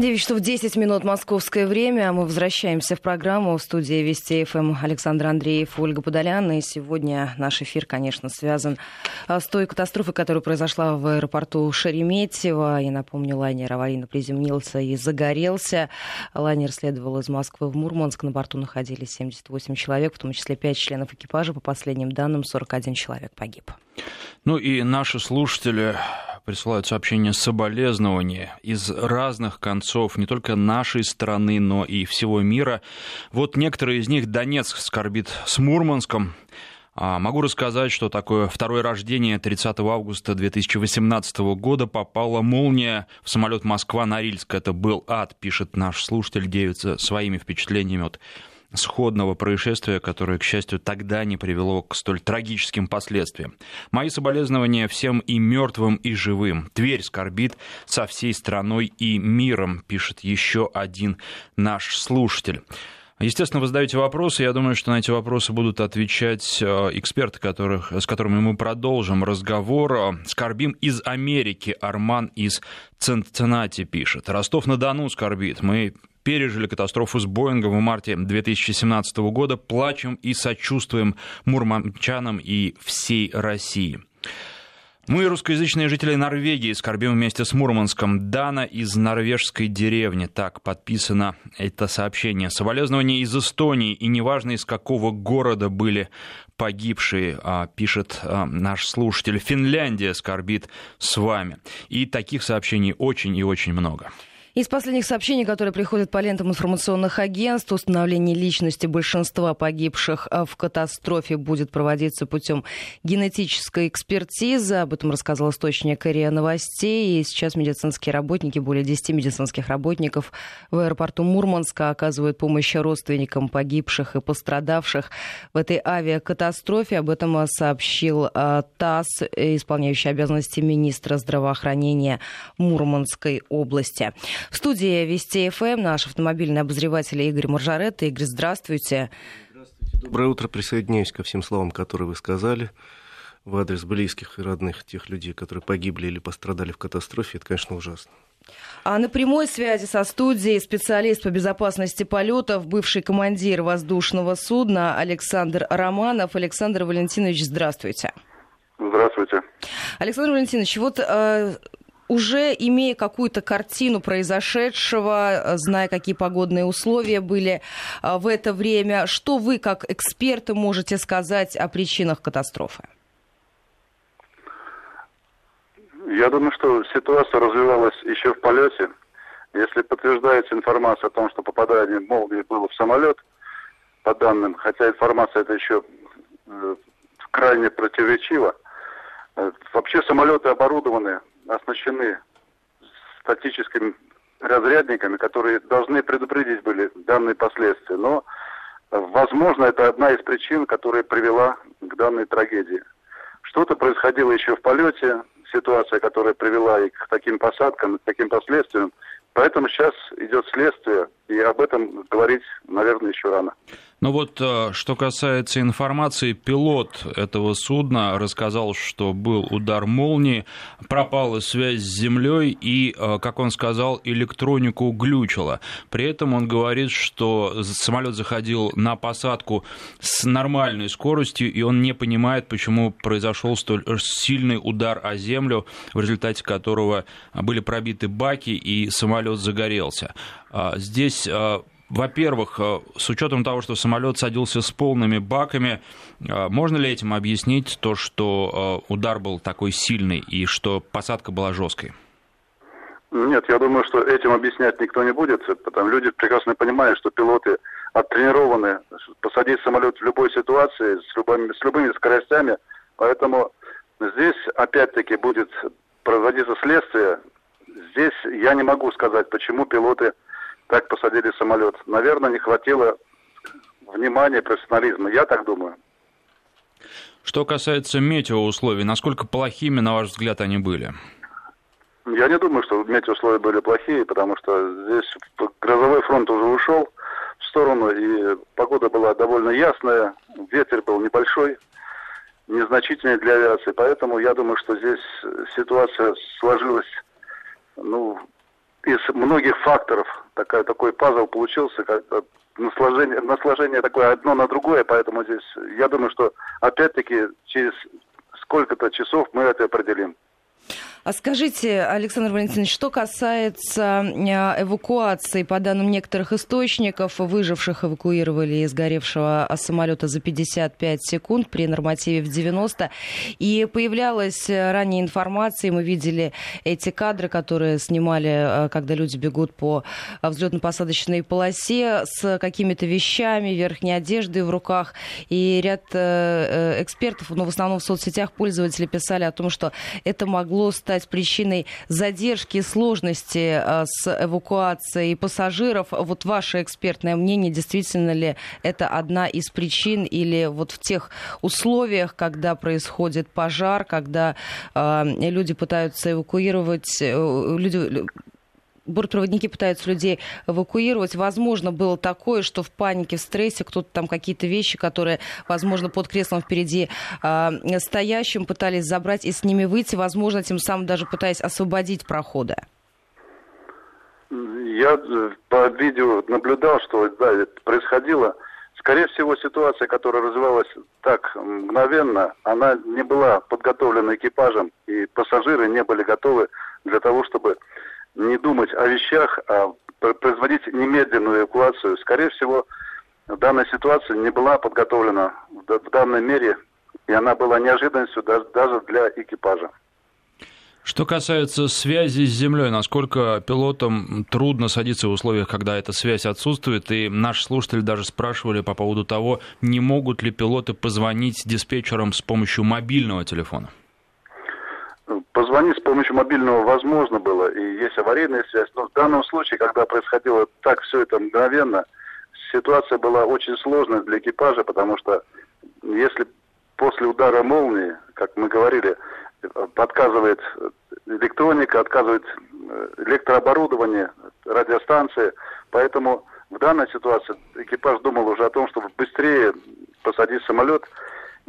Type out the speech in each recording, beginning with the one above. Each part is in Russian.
9 часов 10 минут московское время. Мы возвращаемся в программу в студии Вести ФМ Александр Андреев, Ольга Подолян. И сегодня наш эфир, конечно, связан а, с той катастрофой, которая произошла в аэропорту Шереметьево. И напомню, лайнер аварийно приземлился и загорелся. Лайнер следовал из Москвы в Мурманск. На борту находились 78 человек, в том числе 5 членов экипажа. По последним данным, 41 человек погиб. Ну и наши слушатели присылают сообщения соболезнования из разных концов, не только нашей страны, но и всего мира. Вот некоторые из них Донецк скорбит с Мурманском. А, могу рассказать, что такое второе рождение 30 августа 2018 года попала молния в самолет Москва-Норильск. Это был ад, пишет наш слушатель, делится своими впечатлениями от сходного происшествия, которое, к счастью, тогда не привело к столь трагическим последствиям. Мои соболезнования всем и мертвым, и живым. Тверь скорбит со всей страной и миром, пишет еще один наш слушатель. Естественно, вы задаете вопросы. Я думаю, что на эти вопросы будут отвечать э, эксперты, которых, с которыми мы продолжим разговор. Скорбим из Америки. Арман из Цинциннати пишет. Ростов-на-Дону скорбит. Мы пережили катастрофу с Боингом в марте 2017 года. Плачем и сочувствуем мурманчанам и всей России. Мы, русскоязычные жители Норвегии, скорбим вместе с Мурманском. Дана из норвежской деревни. Так подписано это сообщение. Соболезнования из Эстонии, и неважно, из какого города были погибшие, а, пишет а, наш слушатель. Финляндия скорбит с вами. И таких сообщений очень и очень много. Из последних сообщений, которые приходят по лентам информационных агентств, установление личности большинства погибших а, в катастрофе будет проводиться путем генетической экспертизы. Об этом рассказал источник РИА Новостей. И сейчас медицинские работники, более 10 медицинских работников в аэропорту Мурманска оказывают помощь родственникам погибших и пострадавших в этой авиакатастрофе. Об этом сообщил а, ТАСС, исполняющий обязанности министра здравоохранения Мурманской области. В студии Вести ФМ наш автомобильный обозреватель Игорь Маржарет. Игорь, здравствуйте. Здравствуйте. Доброе утро. Присоединяюсь ко всем словам, которые вы сказали в адрес близких и родных тех людей, которые погибли или пострадали в катастрофе. Это, конечно, ужасно. А на прямой связи со студией специалист по безопасности полетов, бывший командир воздушного судна Александр Романов. Александр Валентинович, здравствуйте. Здравствуйте. Александр Валентинович, вот э, уже имея какую-то картину произошедшего, зная, какие погодные условия были а, в это время, что вы, как эксперты, можете сказать о причинах катастрофы? Я думаю, что ситуация развивалась еще в полете. Если подтверждается информация о том, что попадание молнии было в самолет, по данным, хотя информация это еще э, крайне противоречива, э, вообще самолеты оборудованы оснащены статическими разрядниками, которые должны предупредить были данные последствия. Но, возможно, это одна из причин, которая привела к данной трагедии. Что-то происходило еще в полете, ситуация, которая привела и к таким посадкам, к таким последствиям. Поэтому сейчас идет следствие, и об этом говорить, наверное, еще рано. Ну вот, э, что касается информации, пилот этого судна рассказал, что был удар молнии, пропала связь с землей и, э, как он сказал, электронику глючило. При этом он говорит, что самолет заходил на посадку с нормальной скоростью, и он не понимает, почему произошел столь сильный удар о землю, в результате которого были пробиты баки и самолет загорелся. А здесь э, во-первых, э, с учетом того, что самолет садился с полными баками, э, можно ли этим объяснить то, что э, удар был такой сильный и что посадка была жесткой? Нет, я думаю, что этим объяснять никто не будет, потому люди прекрасно понимают, что пилоты оттренированы посадить самолет в любой ситуации, с любыми, с любыми скоростями, поэтому здесь опять-таки будет проводиться следствие. Здесь я не могу сказать, почему пилоты так посадили самолет. Наверное, не хватило внимания, профессионализма. Я так думаю. Что касается метеоусловий, насколько плохими, на ваш взгляд, они были? Я не думаю, что метеоусловия были плохие, потому что здесь грозовой фронт уже ушел в сторону, и погода была довольно ясная, ветер был небольшой, незначительный для авиации, поэтому я думаю, что здесь ситуация сложилась ну, из многих факторов такая, такой пазл получился, как насложение, насложение такое одно на другое, поэтому здесь, я думаю, что опять-таки через сколько-то часов мы это определим. А скажите, Александр Валентинович, что касается э, эвакуации, по данным некоторых источников, выживших эвакуировали из горевшего самолета за 55 секунд при нормативе в 90. И появлялась э, ранее информация, мы видели эти кадры, которые снимали, э, когда люди бегут по взлетно-посадочной полосе с какими-то вещами, верхней одеждой в руках. И ряд экспертов, ну, в основном в соцсетях пользователи писали о том, что это могло стать стать причиной задержки сложности а, с эвакуацией пассажиров. Вот ваше экспертное мнение, действительно ли это одна из причин или вот в тех условиях, когда происходит пожар, когда э, люди пытаются эвакуировать, э, люди бортпроводники пытаются людей эвакуировать. Возможно, было такое, что в панике, в стрессе кто-то там какие-то вещи, которые, возможно, под креслом впереди э, стоящим пытались забрать и с ними выйти, возможно, тем самым даже пытаясь освободить проходы. Я э, по видео наблюдал, что да, это происходило. Скорее всего, ситуация, которая развивалась так мгновенно, она не была подготовлена экипажем, и пассажиры не были готовы для того, чтобы не думать о вещах, а производить немедленную эвакуацию. Скорее всего, данная ситуация не была подготовлена в данной мере, и она была неожиданностью даже для экипажа. Что касается связи с Землей, насколько пилотам трудно садиться в условиях, когда эта связь отсутствует, и наши слушатели даже спрашивали по поводу того, не могут ли пилоты позвонить диспетчерам с помощью мобильного телефона? Позвонить с помощью мобильного возможно было, и есть аварийная связь, но в данном случае, когда происходило так все это мгновенно, ситуация была очень сложной для экипажа, потому что если после удара молнии, как мы говорили, отказывает электроника, отказывает э, электрооборудование, радиостанции, поэтому в данной ситуации экипаж думал уже о том, чтобы быстрее посадить самолет,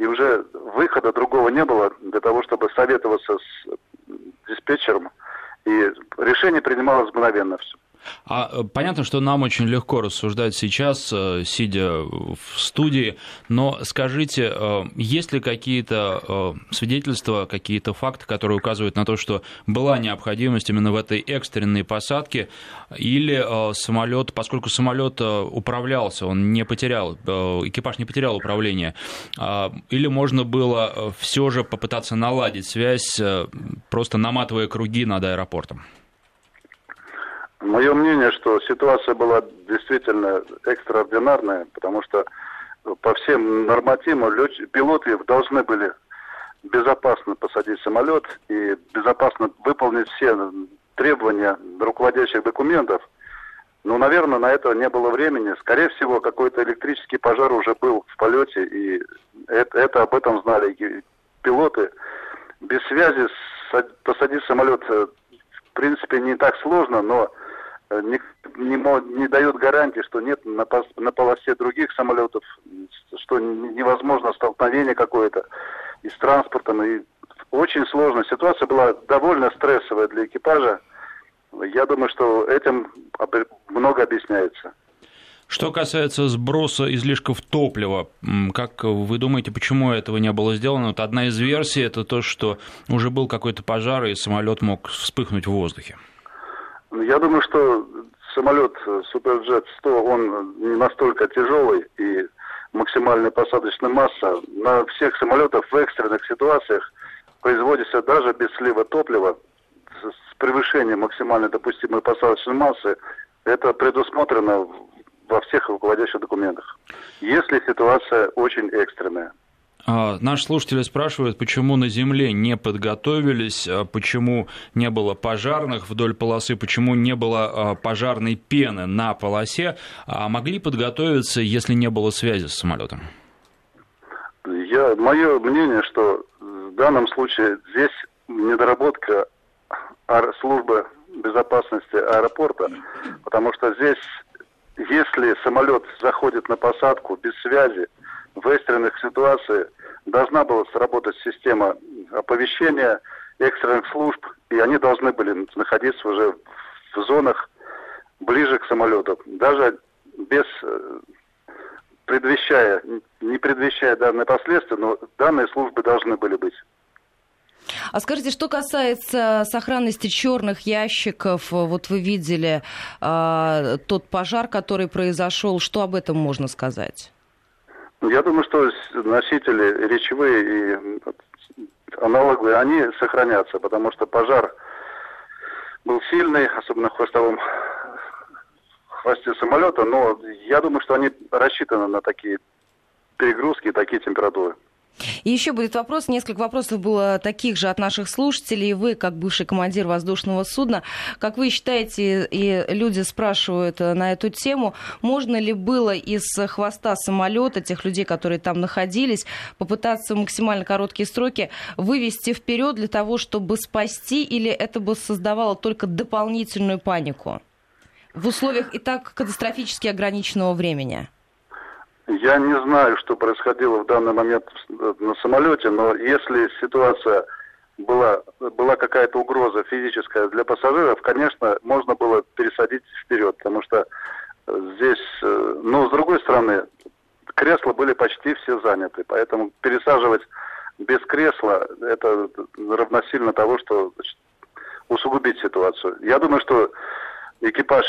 и уже выхода другого не было для того, чтобы советоваться с диспетчером. И решение принималось мгновенно все. А э, понятно, что нам очень легко рассуждать сейчас, э, сидя в студии, но скажите, э, есть ли какие-то свидетельства, какие-то факты, которые указывают на то, что была необходимость именно в этой экстренной посадке, или самолет, поскольку самолет управлялся, он не потерял, экипаж не потерял управление, или можно было все же попытаться наладить связь, просто наматывая круги над аэропортом? Мое мнение, что ситуация была действительно экстраординарная, потому что по всем нормативам пилоты должны были безопасно посадить самолет и безопасно выполнить все требования руководящих документов. Но, наверное, на это не было времени. Скорее всего, какой-то электрический пожар уже был в полете, и это, это об этом знали и пилоты. Без связи посадить самолет, э, в принципе, не так сложно, но не, не, не дает гарантии, что нет на, на полосе других самолетов, что невозможно столкновение какое-то и с транспортом. И очень сложно. Ситуация была довольно стрессовая для экипажа. Я думаю, что этим много объясняется. Что касается сброса излишков топлива, как вы думаете, почему этого не было сделано? Вот одна из версий это то, что уже был какой-то пожар и самолет мог вспыхнуть в воздухе. Я думаю, что самолет Суперджет 100, он не настолько тяжелый и максимальная посадочная масса на всех самолетах в экстренных ситуациях производится даже без слива топлива с превышением максимальной допустимой посадочной массы. Это предусмотрено во всех руководящих документах. Если ситуация очень экстренная. А, наши слушатели спрашивают, почему на Земле не подготовились, а почему не было пожарных вдоль полосы, почему не было а, пожарной пены на полосе, а могли подготовиться, если не было связи с самолетом? Я, мое мнение, что в данном случае здесь недоработка службы безопасности аэропорта, потому что здесь, если самолет заходит на посадку без связи, в экстренных ситуациях должна была сработать система оповещения экстренных служб, и они должны были находиться уже в зонах ближе к самолету. Даже без предвещая, не предвещая данные последствия, но данные службы должны были быть. А скажите, что касается сохранности черных ящиков, вот вы видели э, тот пожар, который произошел, что об этом можно сказать? Я думаю, что носители речевые и аналоговые, они сохранятся, потому что пожар был сильный, особенно в хвостовом хвосте самолета, но я думаю, что они рассчитаны на такие перегрузки, такие температуры. И еще будет вопрос, несколько вопросов было таких же от наших слушателей. Вы, как бывший командир воздушного судна, как вы считаете, и люди спрашивают э, на эту тему, можно ли было из хвоста самолета, тех людей, которые там находились, попытаться в максимально короткие сроки вывести вперед для того, чтобы спасти, или это бы создавало только дополнительную панику в условиях и так катастрофически ограниченного времени? Я не знаю, что происходило в данный момент на самолете, но если ситуация была, была какая-то угроза физическая для пассажиров, конечно, можно было пересадить вперед, потому что здесь, э, но с другой стороны, кресла были почти все заняты, поэтому пересаживать без кресла это равносильно того, что значит, усугубить ситуацию. Я думаю, что экипаж,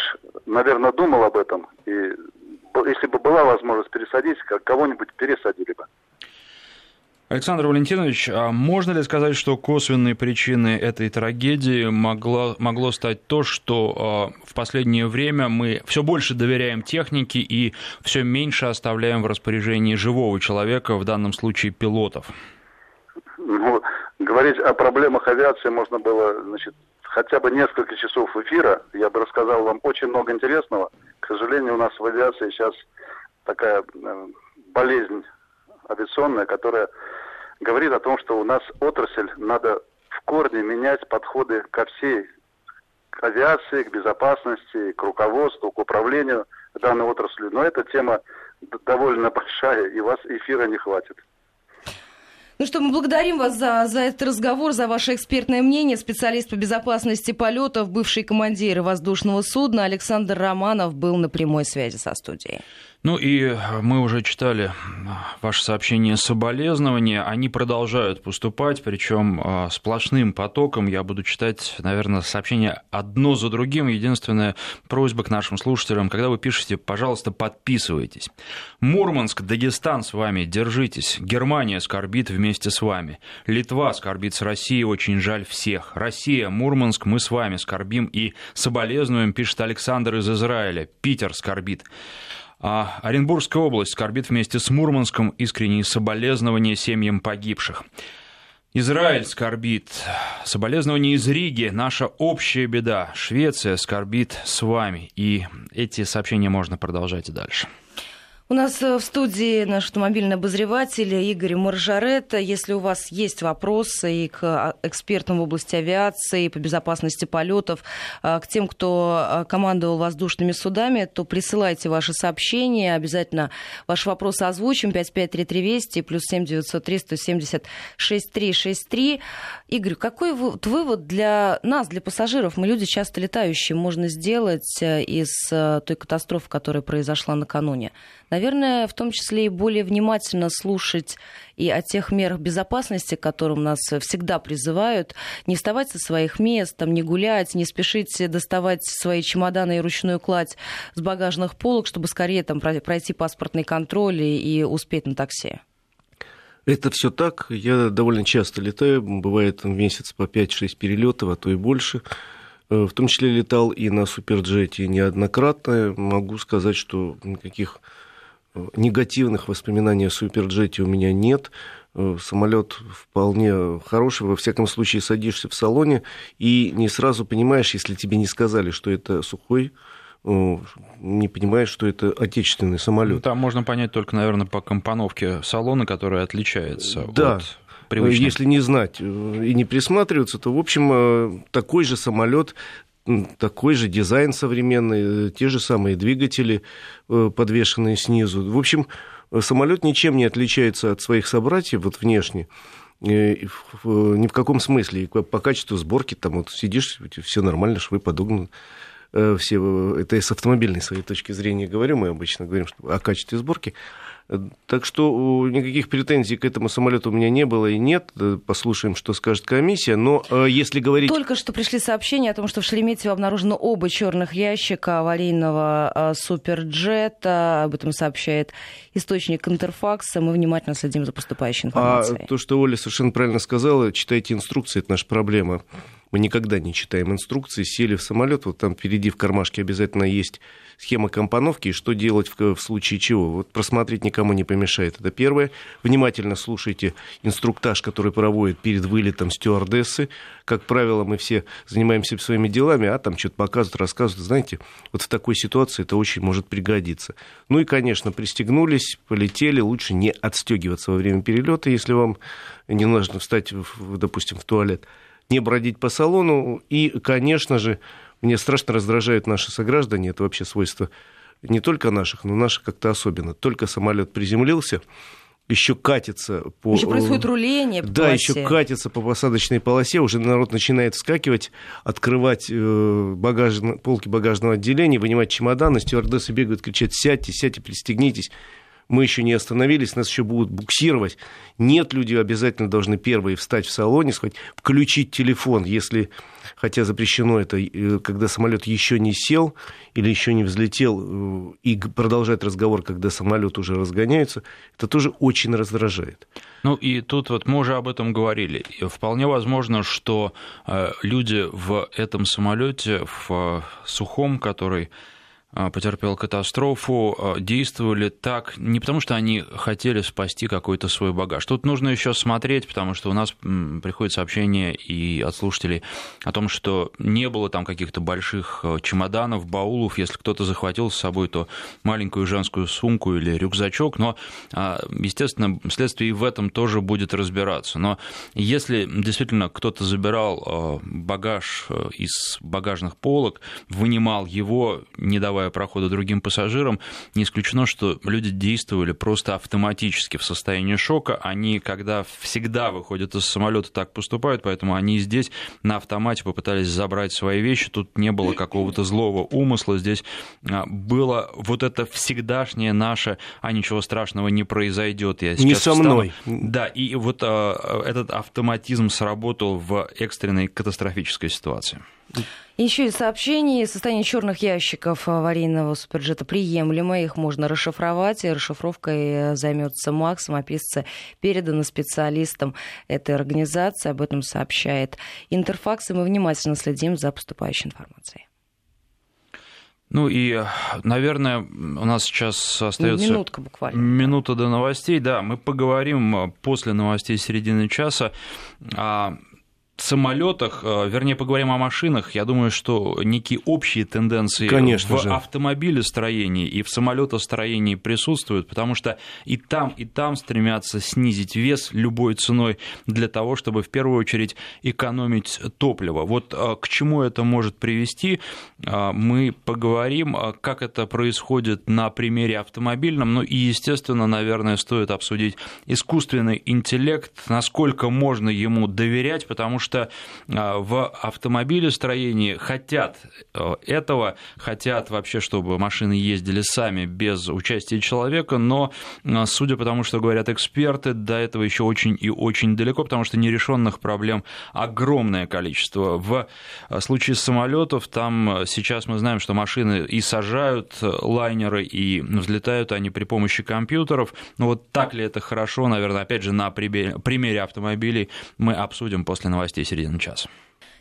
наверное, думал об этом и если бы была возможность пересадить, кого-нибудь пересадили бы. Александр Валентинович, а можно ли сказать, что косвенной причиной этой трагедии могло, могло стать то, что э, в последнее время мы все больше доверяем технике и все меньше оставляем в распоряжении живого человека, в данном случае пилотов? Ну, говорить о проблемах авиации можно было значит, хотя бы несколько часов эфира. Я бы рассказал вам очень много интересного. К сожалению, у нас в авиации сейчас такая э, болезнь авиационная, которая говорит о том, что у нас отрасль надо в корне менять подходы ко всей к авиации, к безопасности, к руководству, к управлению данной отраслью. Но эта тема довольно большая, и вас эфира не хватит. Ну что, мы благодарим вас за, за этот разговор, за ваше экспертное мнение. Специалист по безопасности полетов, бывший командир воздушного судна Александр Романов был на прямой связи со студией. Ну и мы уже читали ваше сообщение соболезнования. Они продолжают поступать, причем а, сплошным потоком. Я буду читать, наверное, сообщения одно за другим. Единственная просьба к нашим слушателям, когда вы пишете, пожалуйста, подписывайтесь. Мурманск, Дагестан с вами, держитесь. Германия скорбит вместе с вами. Литва скорбит с Россией, очень жаль всех. Россия, Мурманск, мы с вами скорбим и соболезнуем, пишет Александр из Израиля. Питер скорбит. А Оренбургская область скорбит вместе с Мурманском искренние соболезнования семьям погибших. Израиль скорбит. Соболезнования из Риги. Наша общая беда. Швеция скорбит с вами. И эти сообщения можно продолжать и дальше. У нас э, в студии наш автомобильный обозреватель Игорь Маржарет. Если у вас есть вопросы и к а, экспертам в области авиации, по безопасности полетов, а, к тем, кто а, командовал воздушными судами, то присылайте ваши сообщения. Обязательно ваши вопросы озвучим. 553320 плюс 7903 170 6363. Игорь, какой вывод для нас, для пассажиров, мы люди часто летающие, можно сделать э, из э, той катастрофы, которая произошла накануне? Наверное, в том числе и более внимательно слушать и о тех мерах безопасности, к которым нас всегда призывают, не вставать со своих мест, там, не гулять, не спешить доставать свои чемоданы и ручную кладь с багажных полок, чтобы скорее там, пройти паспортный контроль и, успеть на такси. Это все так. Я довольно часто летаю, бывает в месяц по 5-6 перелетов, а то и больше. Э, в том числе летал и на суперджете неоднократно. Могу сказать, что никаких негативных воспоминаний о Суперджете у меня нет. Э, Самолет вполне хороший, во всяком случае садишься в салоне и не сразу понимаешь, если тебе не сказали, что это сухой, э, не понимаешь, что это отечественный самолет. Там можно понять только, наверное, по компоновке салона, которая отличается да. от привычных. Если не знать э, и не присматриваться, то, в общем, такой же самолет такой же дизайн современный, э, те же самые двигатели, э, подвешенные снизу. В общем, самолет ничем не отличается от своих собратьев вот внешне. Э, ни в каком смысле. По качеству сборки там вот сидишь, все нормально, швы подогнаны. Э, все, это с автомобильной своей точки зрения говорю, мы обычно говорим что, о качестве сборки, так что никаких претензий к этому самолету у меня не было и нет. Послушаем, что скажет комиссия. Но если говорить... Только что пришли сообщения о том, что в Шереметьево обнаружено оба черных ящика аварийного суперджета. Об этом сообщает источник Интерфакса. Мы внимательно следим за поступающей информацией. А то, что Оля совершенно правильно сказала, читайте инструкции, это наша проблема. Мы никогда не читаем инструкции, сели в самолет, вот там впереди в кармашке обязательно есть схема компоновки и что делать в, в случае чего. Вот просмотреть никому не помешает. Это первое. Внимательно слушайте инструктаж, который проводит перед вылетом стюардессы. Как правило, мы все занимаемся своими делами, а там что-то показывают, рассказывают. Знаете, вот в такой ситуации это очень может пригодиться. Ну и, конечно, пристегнулись, полетели. Лучше не отстегиваться во время перелета, если вам не нужно встать, в, допустим, в туалет не бродить по салону. И, конечно же, мне страшно раздражают наши сограждане, это вообще свойство не только наших, но наших как-то особенно. Только самолет приземлился, еще катится по... Еще происходит руление по Да, полосе. еще катится по посадочной полосе, уже народ начинает вскакивать, открывать э, багаж... полки багажного отделения, вынимать чемоданы, стюардессы бегают, кричат «сядьте, сядьте, пристегнитесь» мы еще не остановились, нас еще будут буксировать. Нет, люди обязательно должны первые встать в салоне, сказать, включить телефон, если, хотя запрещено это, э, когда самолет еще не сел или еще не взлетел, э, и продолжать разговор, когда самолет уже разгоняется, это тоже очень раздражает. Ну и тут вот мы уже об этом говорили. Вполне возможно, что э, люди в этом самолете, в сухом, который потерпел катастрофу, а, действовали так не потому, что они хотели спасти какой-то свой багаж. Тут нужно еще смотреть, потому что у нас приходят сообщения и от слушателей о том, что не было там каких-то больших а, чемоданов, баулов. Если кто-то захватил с собой, то маленькую женскую сумку или рюкзачок. Но, естественно, следствие и в этом тоже будет разбираться. Но если действительно кто-то забирал багаж из багажных полок, вынимал его, не давая давая прохода другим пассажирам, не исключено, что люди действовали просто автоматически в состоянии шока. Они, когда всегда выходят из самолета, так поступают, поэтому они здесь на автомате попытались забрать свои вещи. Тут не было какого-то злого умысла. Здесь а, было вот это всегдашнее наше, а ничего страшного не произойдет. Я не со мной. Встану. Да, и вот а, этот автоматизм сработал в экстренной катастрофической ситуации. Еще и сообщений. Состояние черных ящиков аварийного суперджета приемлемо. Их можно расшифровать. И расшифровкой займется МАК. Самописцы переданы специалистам этой организации. Об этом сообщает Интерфакс. И мы внимательно следим за поступающей информацией. Ну и, наверное, у нас сейчас остается минутка буквально. Минута до новостей. Да, мы поговорим после новостей середины часа о самолетах, э, вернее, поговорим о машинах, я думаю, что некие общие тенденции Конечно в же. автомобилестроении и в самолетостроении присутствуют, потому что и там, и там стремятся снизить вес любой ценой для того, чтобы в первую очередь экономить топливо. Вот э, к чему это может привести, э, мы поговорим, как это происходит на примере автомобильном, ну и, естественно, наверное, стоит обсудить искусственный интеллект, насколько можно ему доверять, потому что а, в автомобилестроении хотят э, этого, хотят вообще, чтобы машины ездили сами без участия человека, но а, судя по тому, что говорят эксперты, до этого еще очень и очень далеко, потому что нерешенных проблем огромное количество. В а, случае самолетов там сейчас мы знаем, что машины и сажают лайнеры, и взлетают они при помощи компьютеров. Но вот так ли это хорошо, наверное, опять же, на примере автомобилей мы обсудим после новостей новостей середины часа.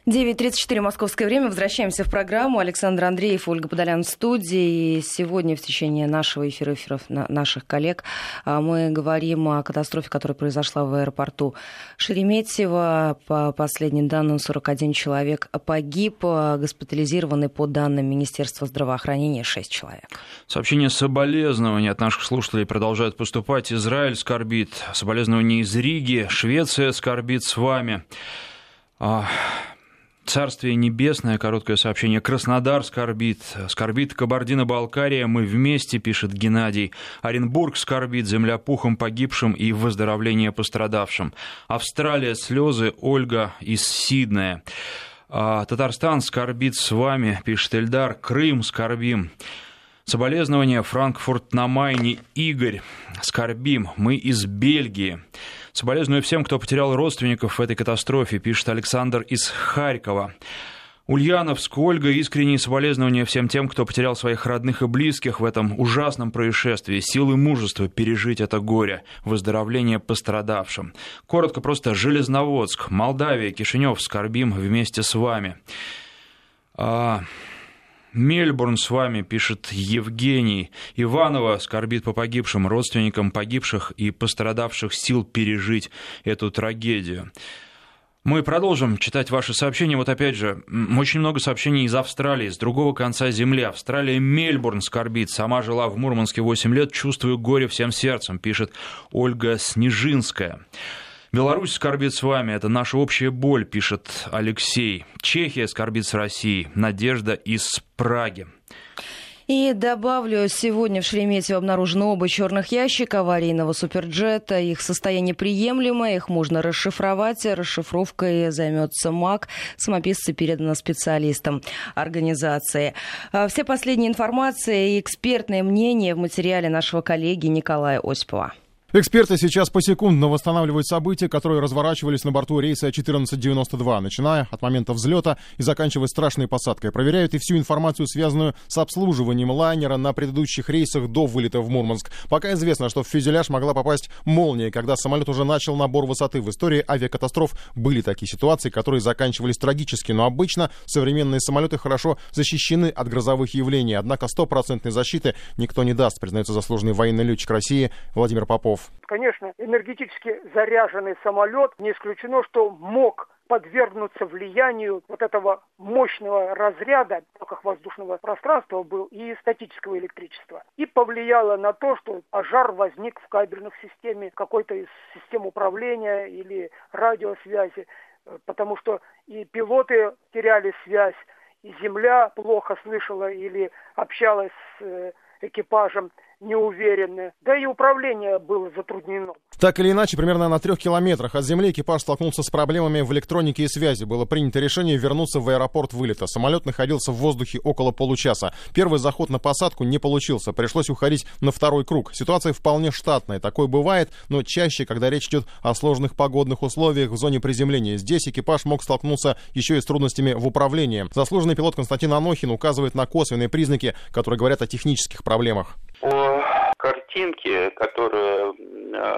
9.34 московское время. Возвращаемся в программу. Александр Андреев, Ольга Подолян в студии. И сегодня в течение нашего эфира, эфиров наших коллег, а, мы говорим о катастрофе, которая произошла в аэропорту Шереметьево. По последним данным, 41 человек погиб, а, госпитализированы по данным Министерства здравоохранения 6 человек. Сообщение соболезнования от наших слушателей продолжают поступать. Израиль скорбит, соболезнования из Риги, Швеция скорбит с вами. А, Царствие небесное, короткое сообщение. Краснодар скорбит. Скорбит Кабардино-Балкария. Мы вместе, пишет Геннадий. Оренбург скорбит. Земля пухом погибшим и выздоровление пострадавшим. Австралия слезы. Ольга из Сиднея. А, Татарстан скорбит с вами, пишет Эльдар. Крым скорбим. Соболезнования Франкфурт на Майне. Игорь. Скорбим. Мы из Бельгии. Соболезную всем, кто потерял родственников в этой катастрофе, пишет Александр из Харькова. Ульяновск, Ольга, искренние соболезнования всем тем, кто потерял своих родных и близких в этом ужасном происшествии. Силы мужества пережить это горе. Выздоровление пострадавшим. Коротко просто Железноводск, Молдавия, Кишинев, скорбим вместе с вами. А... Мельбурн с вами, пишет Евгений. Иванова скорбит по погибшим родственникам погибших и пострадавших сил пережить эту трагедию. Мы продолжим читать ваши сообщения. Вот опять же, очень много сообщений из Австралии, с другого конца земли. Австралия, Мельбурн скорбит. Сама жила в Мурманске 8 лет, чувствую горе всем сердцем, пишет Ольга Снежинская. Беларусь скорбит с вами, это наша общая боль, пишет Алексей. Чехия скорбит с Россией. Надежда из Праги. И добавлю, сегодня в Шереметьево обнаружено оба черных ящика аварийного суперджета. Их состояние приемлемое, их можно расшифровать. Расшифровкой займется МАК. Самописцы переданы специалистам организации. А, все последние информации и экспертное мнение в материале нашего коллеги Николая Осипова. Эксперты сейчас посекундно восстанавливают события, которые разворачивались на борту рейса 1492, начиная от момента взлета и заканчивая страшной посадкой. Проверяют и всю информацию, связанную с обслуживанием лайнера на предыдущих рейсах до вылета в Мурманск. Пока известно, что в фюзеляж могла попасть молния, когда самолет уже начал набор высоты. В истории авиакатастроф были такие ситуации, которые заканчивались трагически, но обычно современные самолеты хорошо защищены от грозовых явлений. Однако стопроцентной защиты никто не даст, признается заслуженный военный летчик России Владимир Попов. Конечно, энергетически заряженный самолет, не исключено, что мог подвергнуться влиянию вот этого мощного разряда, в рамках воздушного пространства был и статического электричества. И повлияло на то, что пожар возник в кабельных системе, какой-то из систем управления или радиосвязи, потому что и пилоты теряли связь, и земля плохо слышала или общалась с э, неуверенны, да и управление было затруднено. Так или иначе, примерно на трех километрах от земли экипаж столкнулся с проблемами в электронике и связи. Было принято решение вернуться в аэропорт вылета. Самолет находился в воздухе около получаса. Первый заход на посадку не получился. Пришлось уходить на второй круг. Ситуация вполне штатная. Такое бывает, но чаще, когда речь идет о сложных погодных условиях в зоне приземления. Здесь экипаж мог столкнуться еще и с трудностями в управлении. Заслуженный пилот Константин Анохин указывает на косвенные признаки, которые говорят о технических проблемах. По картинке, которая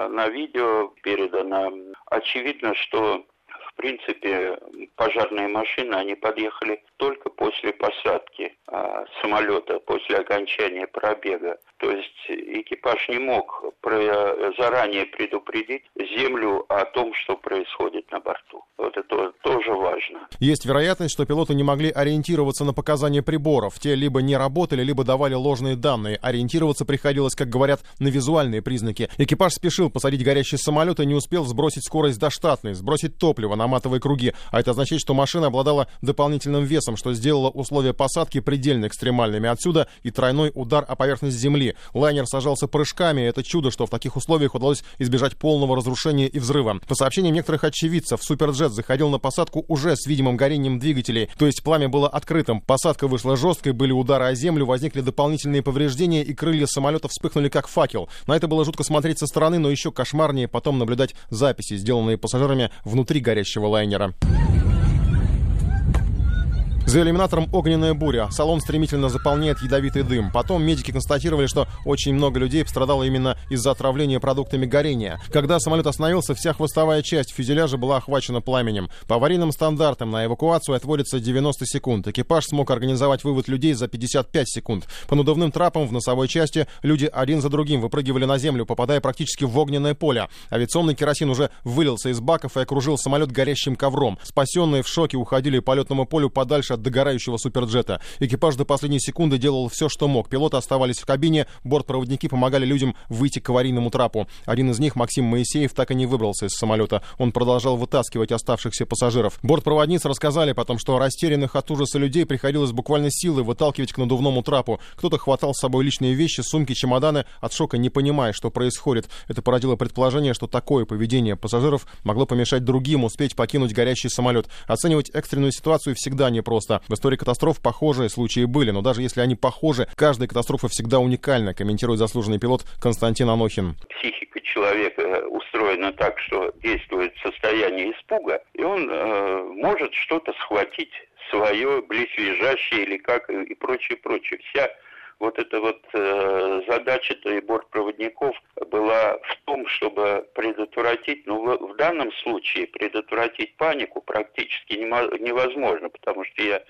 на видео передана, очевидно, что в принципе, пожарные машины, они подъехали только после посадки а, самолета, после окончания пробега. То есть экипаж не мог про, заранее предупредить землю о том, что происходит на борту. Вот это тоже важно. Есть вероятность, что пилоты не могли ориентироваться на показания приборов. Те либо не работали, либо давали ложные данные. Ориентироваться приходилось, как говорят, на визуальные признаки. Экипаж спешил посадить горящий самолет и не успел сбросить скорость до штатной, сбросить топливо на матовые круги. А это означает, что машина обладала дополнительным весом, что сделало условия посадки предельно экстремальными. Отсюда и тройной удар о поверхность земли. Лайнер сажался прыжками, это чудо, что в таких условиях удалось избежать полного разрушения и взрыва. По сообщениям некоторых очевидцев, Суперджет заходил на посадку уже с видимым горением двигателей, то есть пламя было открытым. Посадка вышла жесткой, были удары о землю, возникли дополнительные повреждения, и крылья самолета вспыхнули как факел. На это было жутко смотреть со стороны, но еще кошмарнее потом наблюдать записи, сделанные пассажирами внутри горящего лайнера. За иллюминатором огненная буря. Салон стремительно заполняет ядовитый дым. Потом медики констатировали, что очень много людей пострадало именно из-за отравления продуктами горения. Когда самолет остановился, вся хвостовая часть фюзеляжа была охвачена пламенем. По аварийным стандартам на эвакуацию отводится 90 секунд. Экипаж смог организовать вывод людей за 55 секунд. По надувным трапам в носовой части люди один за другим выпрыгивали на землю, попадая практически в огненное поле. Авиационный керосин уже вылился из баков и окружил самолет горящим ковром. Спасенные в шоке уходили по полетному полю подальше от догорающего суперджета. Экипаж до последней секунды делал все, что мог. Пилоты оставались в кабине, бортпроводники помогали людям выйти к аварийному трапу. Один из них, Максим Моисеев, так и не выбрался из самолета. Он продолжал вытаскивать оставшихся пассажиров. Бортпроводницы рассказали потом, что растерянных от ужаса людей приходилось буквально силой выталкивать к надувному трапу. Кто-то хватал с собой личные вещи, сумки, чемоданы, от шока не понимая, что происходит. Это породило предположение, что такое поведение пассажиров могло помешать другим успеть покинуть горящий самолет. Оценивать экстренную ситуацию всегда непросто. В истории катастроф похожие случаи были, но даже если они похожи, каждая катастрофа всегда уникальна, комментирует заслуженный пилот Константин Анохин. Психика человека устроена так, что действует состояние испуга, и он э, может что-то схватить свое близлежащее или как и прочее, прочее. Вся вот эта вот э, задача-то и бортпроводников была в том, чтобы предотвратить, ну, в, в данном случае предотвратить панику практически невозможно, потому что я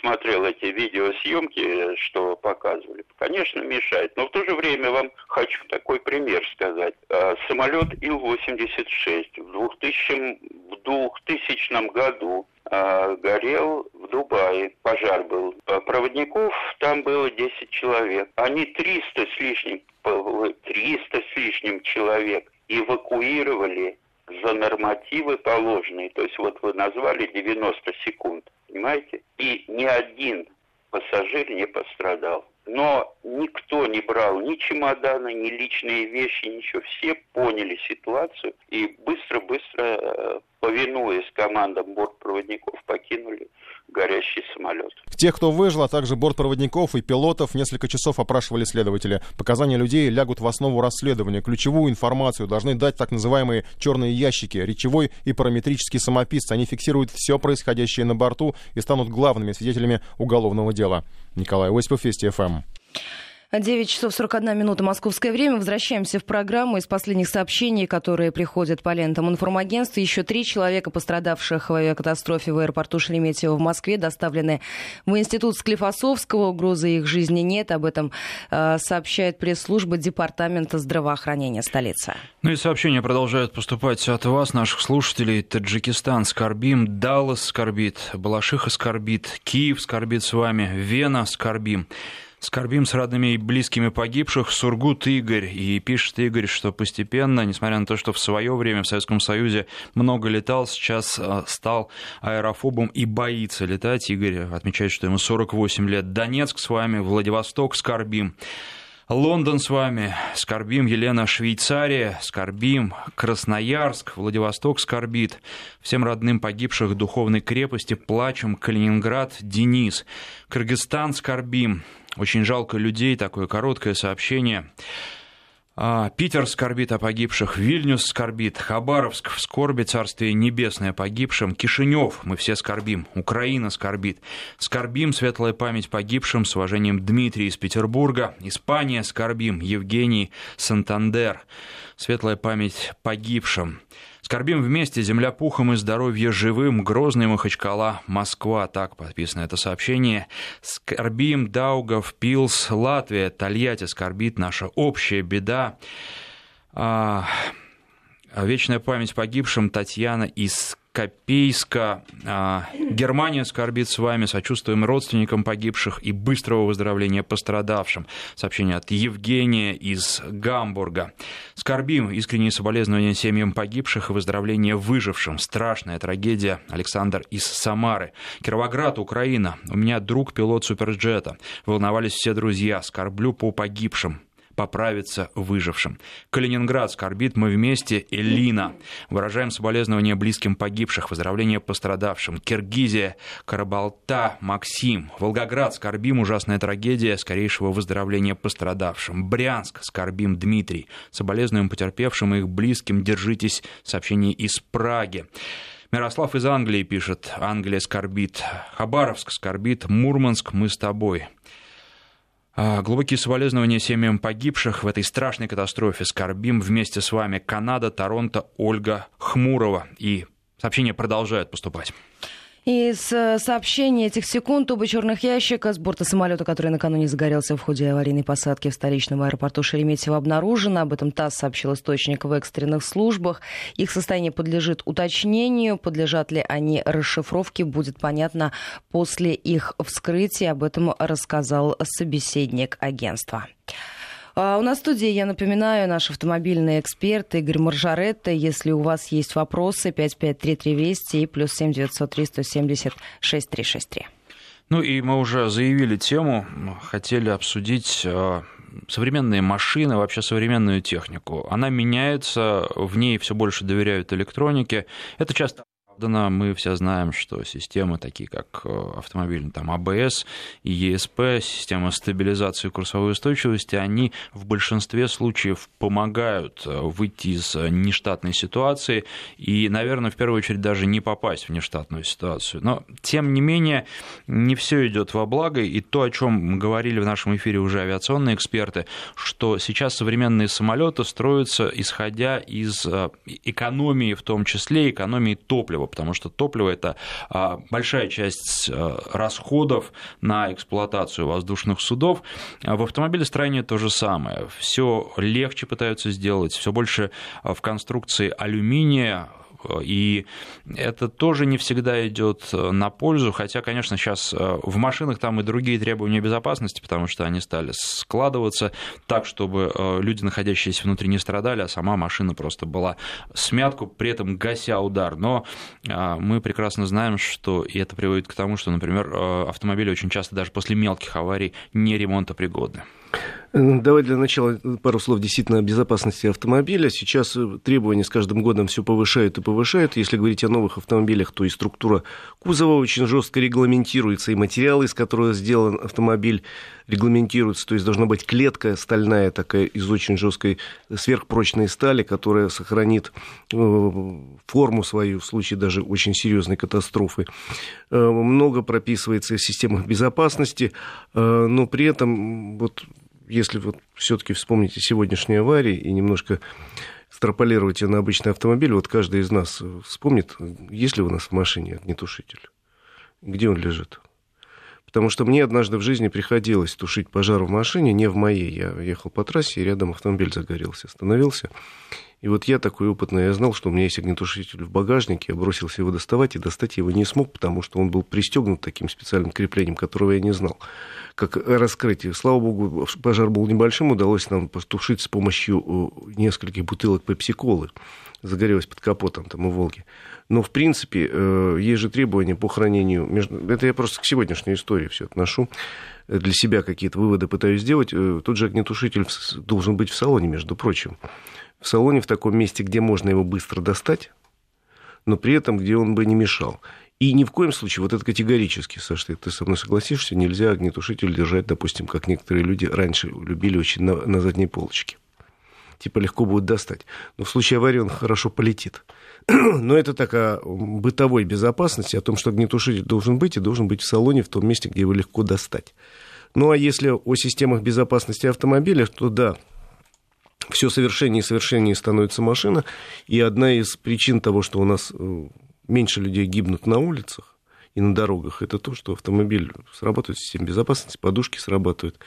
смотрел эти видеосъемки, что показывали. Конечно, мешает, но в то же время вам хочу такой пример сказать. Э, самолет Ил-86 в 2000, в 2000 году э, горел в Дубае. Пожар был. Проводников там было 10 человек. Они 300 с лишним, 300 с лишним человек эвакуировали за нормативы положенные. То есть вот вы назвали 90 секунд, понимаете? И ни один пассажир не пострадал. Но никто не брал ни чемоданы, ни личные вещи, ничего. Все поняли ситуацию и быстро-быстро, э, повинуясь командам бортпроводников, покинули горящий самолет. Тех, кто выжил, а также бортпроводников и пилотов, несколько часов опрашивали следователи. Показания людей лягут в основу расследования. Ключевую информацию должны дать так называемые черные ящики, речевой и параметрический самописцы. Они фиксируют все происходящее на борту и станут главными свидетелями уголовного дела. Николай Осипов, Вести ФМ. 9 часов 41 минута московское время. Возвращаемся в программу из последних сообщений, которые приходят по лентам информагентства. Еще три человека, пострадавших в авиакатастрофе в аэропорту Шереметьево в Москве, доставлены в институт Склифосовского. Угрозы их жизни нет. Об этом э, сообщает пресс-служба Департамента здравоохранения столицы. Ну и сообщения продолжают поступать от вас, наших слушателей. Таджикистан скорбим, Даллас скорбит, Балашиха скорбит, Киев скорбит с вами, Вена скорбим. Скорбим с родными и близкими погибших. Сургут Игорь. И пишет Игорь, что постепенно, несмотря на то, что в свое время в Советском Союзе много летал, сейчас э, стал аэрофобом и боится летать. Игорь отмечает, что ему 48 лет. Донецк с вами, Владивосток, Скорбим. Лондон с вами, скорбим Елена Швейцария, скорбим Красноярск, Владивосток скорбит. Всем родным погибших духовной крепости плачем Калининград, Денис. Кыргызстан скорбим, очень жалко людей, такое короткое сообщение. А, Питер скорбит о погибших, Вильнюс скорбит, Хабаровск в скорби, Царствие Небесное погибшим, Кишинев, мы все скорбим, Украина скорбит. Скорбим, светлая память погибшим, с уважением Дмитрий из Петербурга, Испания скорбим, Евгений Сантандер, светлая память погибшим. Скорбим вместе, земля пухом и здоровье живым, Грозный Махачкала, Москва, так подписано это сообщение. Скорбим, Даугав, Пилс, Латвия, Тольятти скорбит, наша общая беда. А, вечная память погибшим Татьяна из Копейска. А, Германия скорбит с вами, сочувствуем родственникам погибших и быстрого выздоровления пострадавшим. Сообщение от Евгения из Гамбурга. Скорбим, искренние соболезнования семьям погибших и выздоровление выжившим. Страшная трагедия. Александр из Самары. Кировоград, Украина. У меня друг пилот суперджета. Волновались все друзья. Скорблю по погибшим поправиться выжившим. Калининград скорбит мы вместе, Элина. Выражаем соболезнования близким погибших, выздоровление пострадавшим. Киргизия, Карабалта, Максим. Волгоград скорбим, ужасная трагедия, скорейшего выздоровления пострадавшим. Брянск скорбим, Дмитрий. Соболезнуем потерпевшим и их близким, держитесь. Сообщение из Праги. Мирослав из Англии пишет, Англия скорбит, Хабаровск скорбит, Мурманск, мы с тобой. А, глубокие соболезнования семьям погибших в этой страшной катастрофе. Скорбим вместе с вами Канада, Торонто, Ольга Хмурова. И сообщения продолжают поступать. Из э, сообщений этих секунд оба черных ящика с борта самолета, который накануне загорелся в ходе аварийной посадки в столичном аэропорту Шереметьево, обнаружено. Об этом ТАСС сообщил источник в экстренных службах. Их состояние подлежит уточнению. Подлежат ли они расшифровке, будет понятно после их вскрытия. Об этом рассказал собеседник агентства. А у нас в студии, я напоминаю, наш автомобильный эксперт Игорь Маржаретта. Если у вас есть вопросы, 553320 и плюс 7903 170 6363. Ну и мы уже заявили тему, хотели обсудить а, современные машины, вообще современную технику. Она меняется, в ней все больше доверяют электронике. Это часто оправдано. Мы все знаем, что системы такие, как э, автомобильный там, АБС и ЕСП, система стабилизации курсовой устойчивости, они в большинстве случаев помогают э, выйти из нештатной ситуации и, наверное, в первую очередь даже не попасть в нештатную ситуацию. Но, тем не менее, не все идет во благо, и то, о чем говорили в нашем эфире уже авиационные эксперты, что сейчас современные самолеты строятся исходя из э, экономии, в том числе экономии топлива, потому что топливо – это а, большая часть э, расходов на эксплуатацию воздушных судов. А в автомобилестроении то же самое. Все легче пытаются сделать, все больше а, в конструкции алюминия, и это тоже не всегда идет э, на пользу, хотя, конечно, сейчас э, в машинах там и другие требования безопасности, потому что они стали складываться так, чтобы э, люди, находящиеся внутри, не страдали, а сама машина просто была смятку, при этом гася удар. Но мы прекрасно знаем, что и это приводит к тому, что, например, автомобили очень часто даже после мелких аварий не ремонтопригодны. Давай для начала пару слов действительно о безопасности автомобиля. Сейчас э, требования с каждым годом все повышают и повышают. Если говорить о новых автомобилях, то и структура кузова очень жестко регламентируется, и материалы, из которого сделан автомобиль, регламентируются. То есть должна быть клетка стальная такая из очень жесткой сверхпрочной стали, которая сохранит э, форму свою в случае даже очень серьезной катастрофы. Э, много прописывается в системах безопасности, но при этом вот если вот все-таки вспомните сегодняшние аварии и немножко экстраполировать на обычный автомобиль, вот каждый из нас вспомнит, есть ли у нас в машине огнетушитель, где он лежит. Потому что мне однажды в жизни приходилось тушить пожар в машине, не в моей. Я ехал по трассе, и рядом автомобиль загорелся. Остановился. И вот я такой опытный, я знал, что у меня есть огнетушитель в багажнике, я бросился его доставать, и достать его не смог, потому что он был пристегнут таким специальным креплением, которого я не знал как раскрытие. Слава богу, пожар был небольшим, удалось нам потушить с помощью э, нескольких бутылок пепси-колы. Загорелось под капотом там у «Волги». Но, в принципе, э, есть же требования по хранению... Это я просто к сегодняшней истории все отношу. Для себя какие-то выводы пытаюсь сделать. Э, тот же огнетушитель должен быть в салоне, между прочим. В салоне в таком месте, где можно его быстро достать, но при этом, где он бы не мешал. И ни в коем случае, вот это категорически, Саша, ты, ты со мной согласишься, нельзя огнетушитель держать, допустим, как некоторые люди раньше любили очень на, на задней полочке. Типа легко будет достать. Но в случае аварии он хорошо полетит. Но это так о бытовой безопасности, о том, что огнетушитель должен быть и должен быть в салоне, в том месте, где его легко достать. Ну а если о системах безопасности автомобиля, то да, все совершеннее и совершеннее становится машина. И одна из причин того, что у нас э, меньше людей гибнут на улицах и на дорогах, это то, что автомобиль срабатывает система безопасности, подушки срабатывают,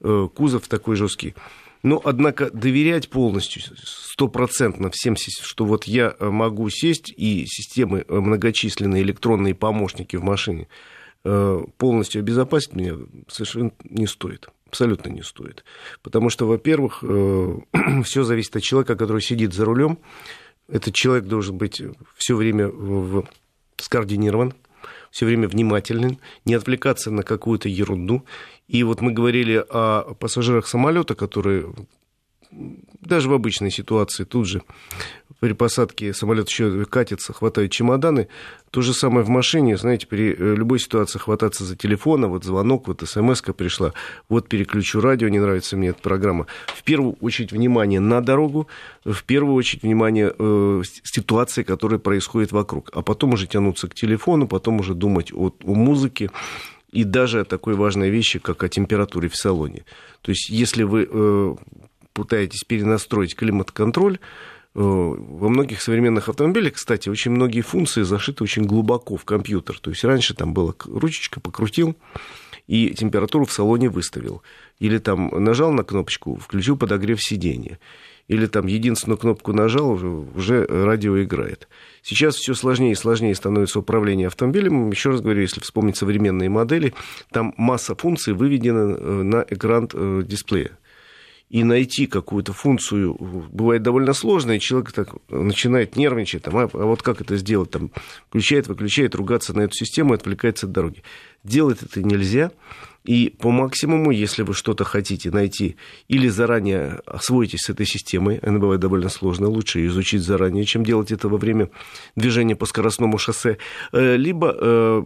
э, кузов такой жесткий. Но, однако, доверять полностью, стопроцентно всем, что вот я могу сесть, и системы э, многочисленные электронные помощники в машине э, полностью обезопасить меня совершенно не стоит. Абсолютно не стоит. Потому что, во-первых, все зависит от человека, который сидит за рулем, этот человек должен быть все время в... скоординирован, все время внимателен, не отвлекаться на какую-то ерунду. И вот мы говорили о пассажирах самолета, которые даже в обычной ситуации тут же при посадке самолет еще катится, хватают чемоданы. То же самое в машине, знаете, при э, любой ситуации хвататься за телефон, а вот звонок, вот смс пришла, вот переключу радио, не нравится мне эта программа. В первую очередь внимание на дорогу, в первую очередь внимание э, ситуации, которая происходит вокруг, а потом уже тянуться к телефону, потом уже думать о, о музыке, и даже о такой важной вещи, как о температуре в салоне. То есть, если вы э, пытаетесь перенастроить климат-контроль, во многих современных автомобилях, кстати, очень многие функции зашиты очень глубоко в компьютер. То есть раньше там была ручечка, покрутил, и температуру в салоне выставил. Или там нажал на кнопочку, включил подогрев сидения. Или там единственную кнопку нажал, уже радио играет. Сейчас все сложнее и сложнее становится управление автомобилем. Еще раз говорю, если вспомнить современные модели, там масса функций выведена э, на экран э, дисплея и найти какую-то функцию бывает довольно сложно, и человек так начинает нервничать, там, а, а вот как это сделать, там, включает, выключает, ругаться на эту систему и отвлекается от дороги. Делать это нельзя, и по максимуму, если вы что-то хотите найти, или заранее освоитесь с этой системой, она бывает довольно сложно, лучше изучить заранее, чем делать это во время движения по скоростному шоссе, э, либо э,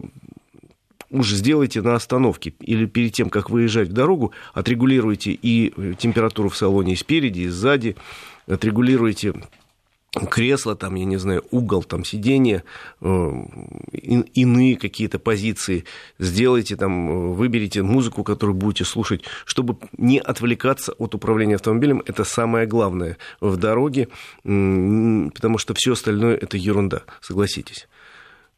уж сделайте на остановке или перед тем, как выезжать в дорогу, отрегулируйте и э, температуру в салоне и спереди, и сзади, отрегулируйте кресло, там, я не знаю, угол, там, сиденье, э, иные какие-то позиции, сделайте там, э, выберите музыку, которую будете слушать, чтобы не отвлекаться от управления автомобилем, это самое главное в дороге, потому что все остальное это ерунда, согласитесь.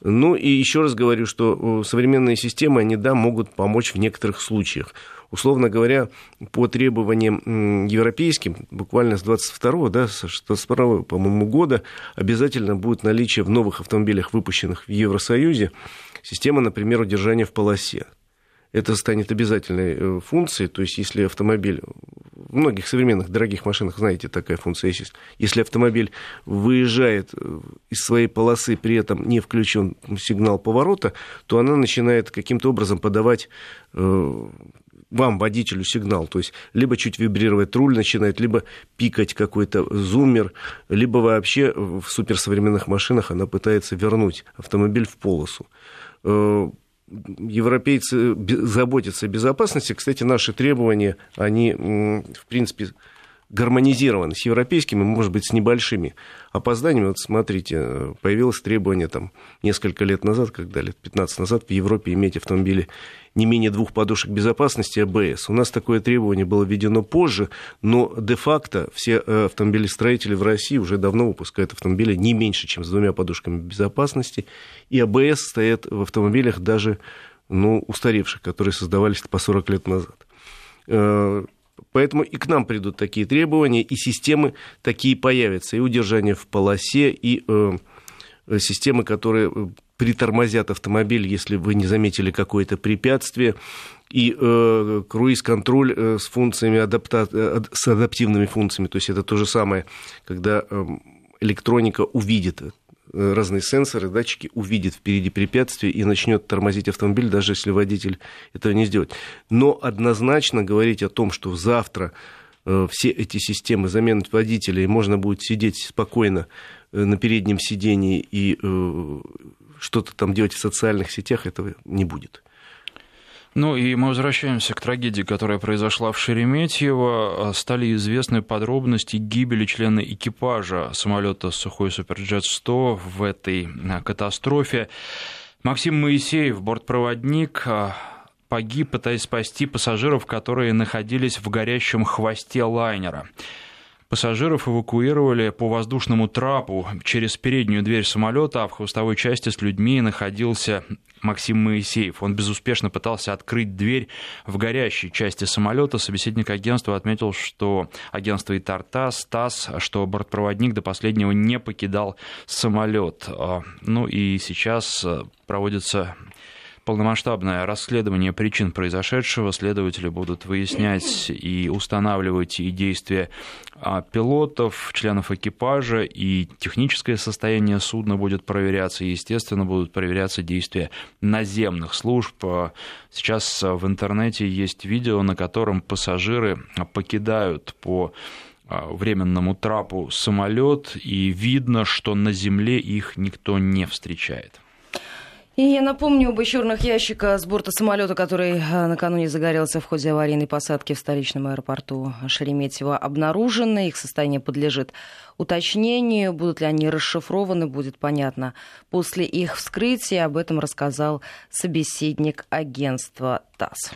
Ну и еще раз говорю, что современные системы, они, да, могут помочь в некоторых случаях. Условно говоря, по требованиям европейским, буквально с 22 да, с 22 по-моему, года обязательно будет наличие в новых автомобилях, выпущенных в Евросоюзе, система, например, удержания в полосе это станет обязательной э, функцией. То есть, если автомобиль в многих современных дорогих машинах, знаете, такая функция есть. Если автомобиль выезжает э, из своей полосы, при этом не включен сигнал поворота, то она начинает каким-то образом подавать э, вам, водителю, сигнал. То есть, либо чуть вибрировать руль начинает, либо пикать какой-то зуммер, либо вообще в суперсовременных машинах она пытается вернуть автомобиль в полосу европейцы заботятся о безопасности. Кстати, наши требования, они, в принципе, гармонизированы с европейскими, может быть, с небольшими опозданиями. Вот смотрите, появилось требование там несколько лет назад, когда лет 15 назад в Европе иметь автомобили не менее двух подушек безопасности АБС. У нас такое требование было введено позже, но де-факто все э, автомобилестроители в России уже давно выпускают автомобили не меньше, чем с двумя подушками безопасности, и АБС стоят в автомобилях даже ну, устаревших, которые создавались по 40 лет назад. Э, поэтому и к нам придут такие требования, и системы такие появятся, и удержание в полосе, и э, системы, которые притормозят автомобиль, если вы не заметили какое-то препятствие, и э, круиз-контроль э, с функциями адапта... э, с адаптивными функциями, то есть это то же самое, когда э, электроника увидит э, разные сенсоры, датчики увидит впереди препятствие и начнет тормозить автомобиль, даже если водитель этого не сделает. Но однозначно говорить о том, что завтра э, все эти системы заменят водителей, и можно будет сидеть спокойно э, на переднем сидении и что-то там делать в социальных сетях, этого не будет. Ну и мы возвращаемся к трагедии, которая произошла в Шереметьево. Стали известны подробности гибели члена экипажа самолета Сухой Суперджет-100 в этой а, катастрофе. Максим Моисеев, бортпроводник, а, погиб, пытаясь спасти пассажиров, которые находились в горящем хвосте лайнера. Пассажиров эвакуировали по воздушному трапу через переднюю дверь самолета, а в хвостовой части с людьми находился Максим Моисеев. Он безуспешно пытался открыть дверь в горящей части самолета. Собеседник агентства отметил, что агентство Итарта, СТАСС, что бортпроводник до последнего не покидал самолет. А, ну и сейчас проводится полномасштабное расследование причин произошедшего. Следователи будут выяснять и устанавливать и действия а, пилотов, членов экипажа, и техническое состояние судна будет проверяться, и, естественно, будут проверяться действия наземных служб. А, сейчас в интернете есть видео, на котором пассажиры покидают по а, временному трапу самолет, и видно, что на земле их никто не встречает. И я напомню об черных ящика с борта самолета, который э, накануне загорелся в ходе аварийной посадки в столичном аэропорту Шереметьево, обнаружены. Их состояние подлежит уточнению. Будут ли они расшифрованы, будет понятно. После их вскрытия об этом рассказал собеседник агентства ТАСС.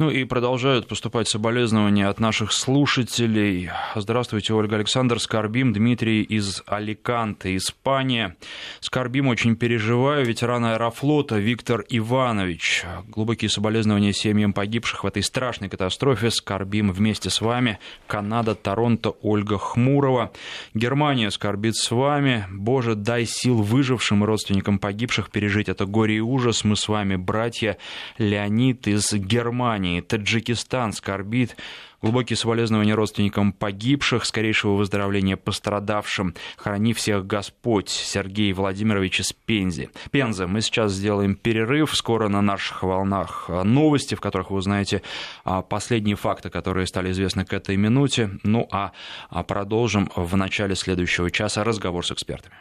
Ну и продолжают поступать соболезнования от наших слушателей. Здравствуйте, Ольга Александр. Скорбим Дмитрий из Аликанте, Испания. Скорбим очень переживаю. Ветеран аэрофлота Виктор Иванович. Глубокие соболезнования семьям погибших в этой страшной катастрофе. Скорбим вместе с вами. Канада, Торонто, Ольга Хмурова. Германия скорбит с вами. Боже, дай сил выжившим и родственникам погибших пережить это горе и ужас. Мы с вами, братья Леонид из Германии. Армении, Таджикистан скорбит. Глубокие соболезнования родственникам погибших, скорейшего выздоровления пострадавшим. Храни всех Господь. Сергей Владимирович из Пензи. Пенза. Мы сейчас сделаем перерыв. Скоро на наших волнах новости, в которых вы узнаете а, последние факты, которые стали известны к этой минуте. Ну а, а продолжим в начале следующего часа разговор с экспертами.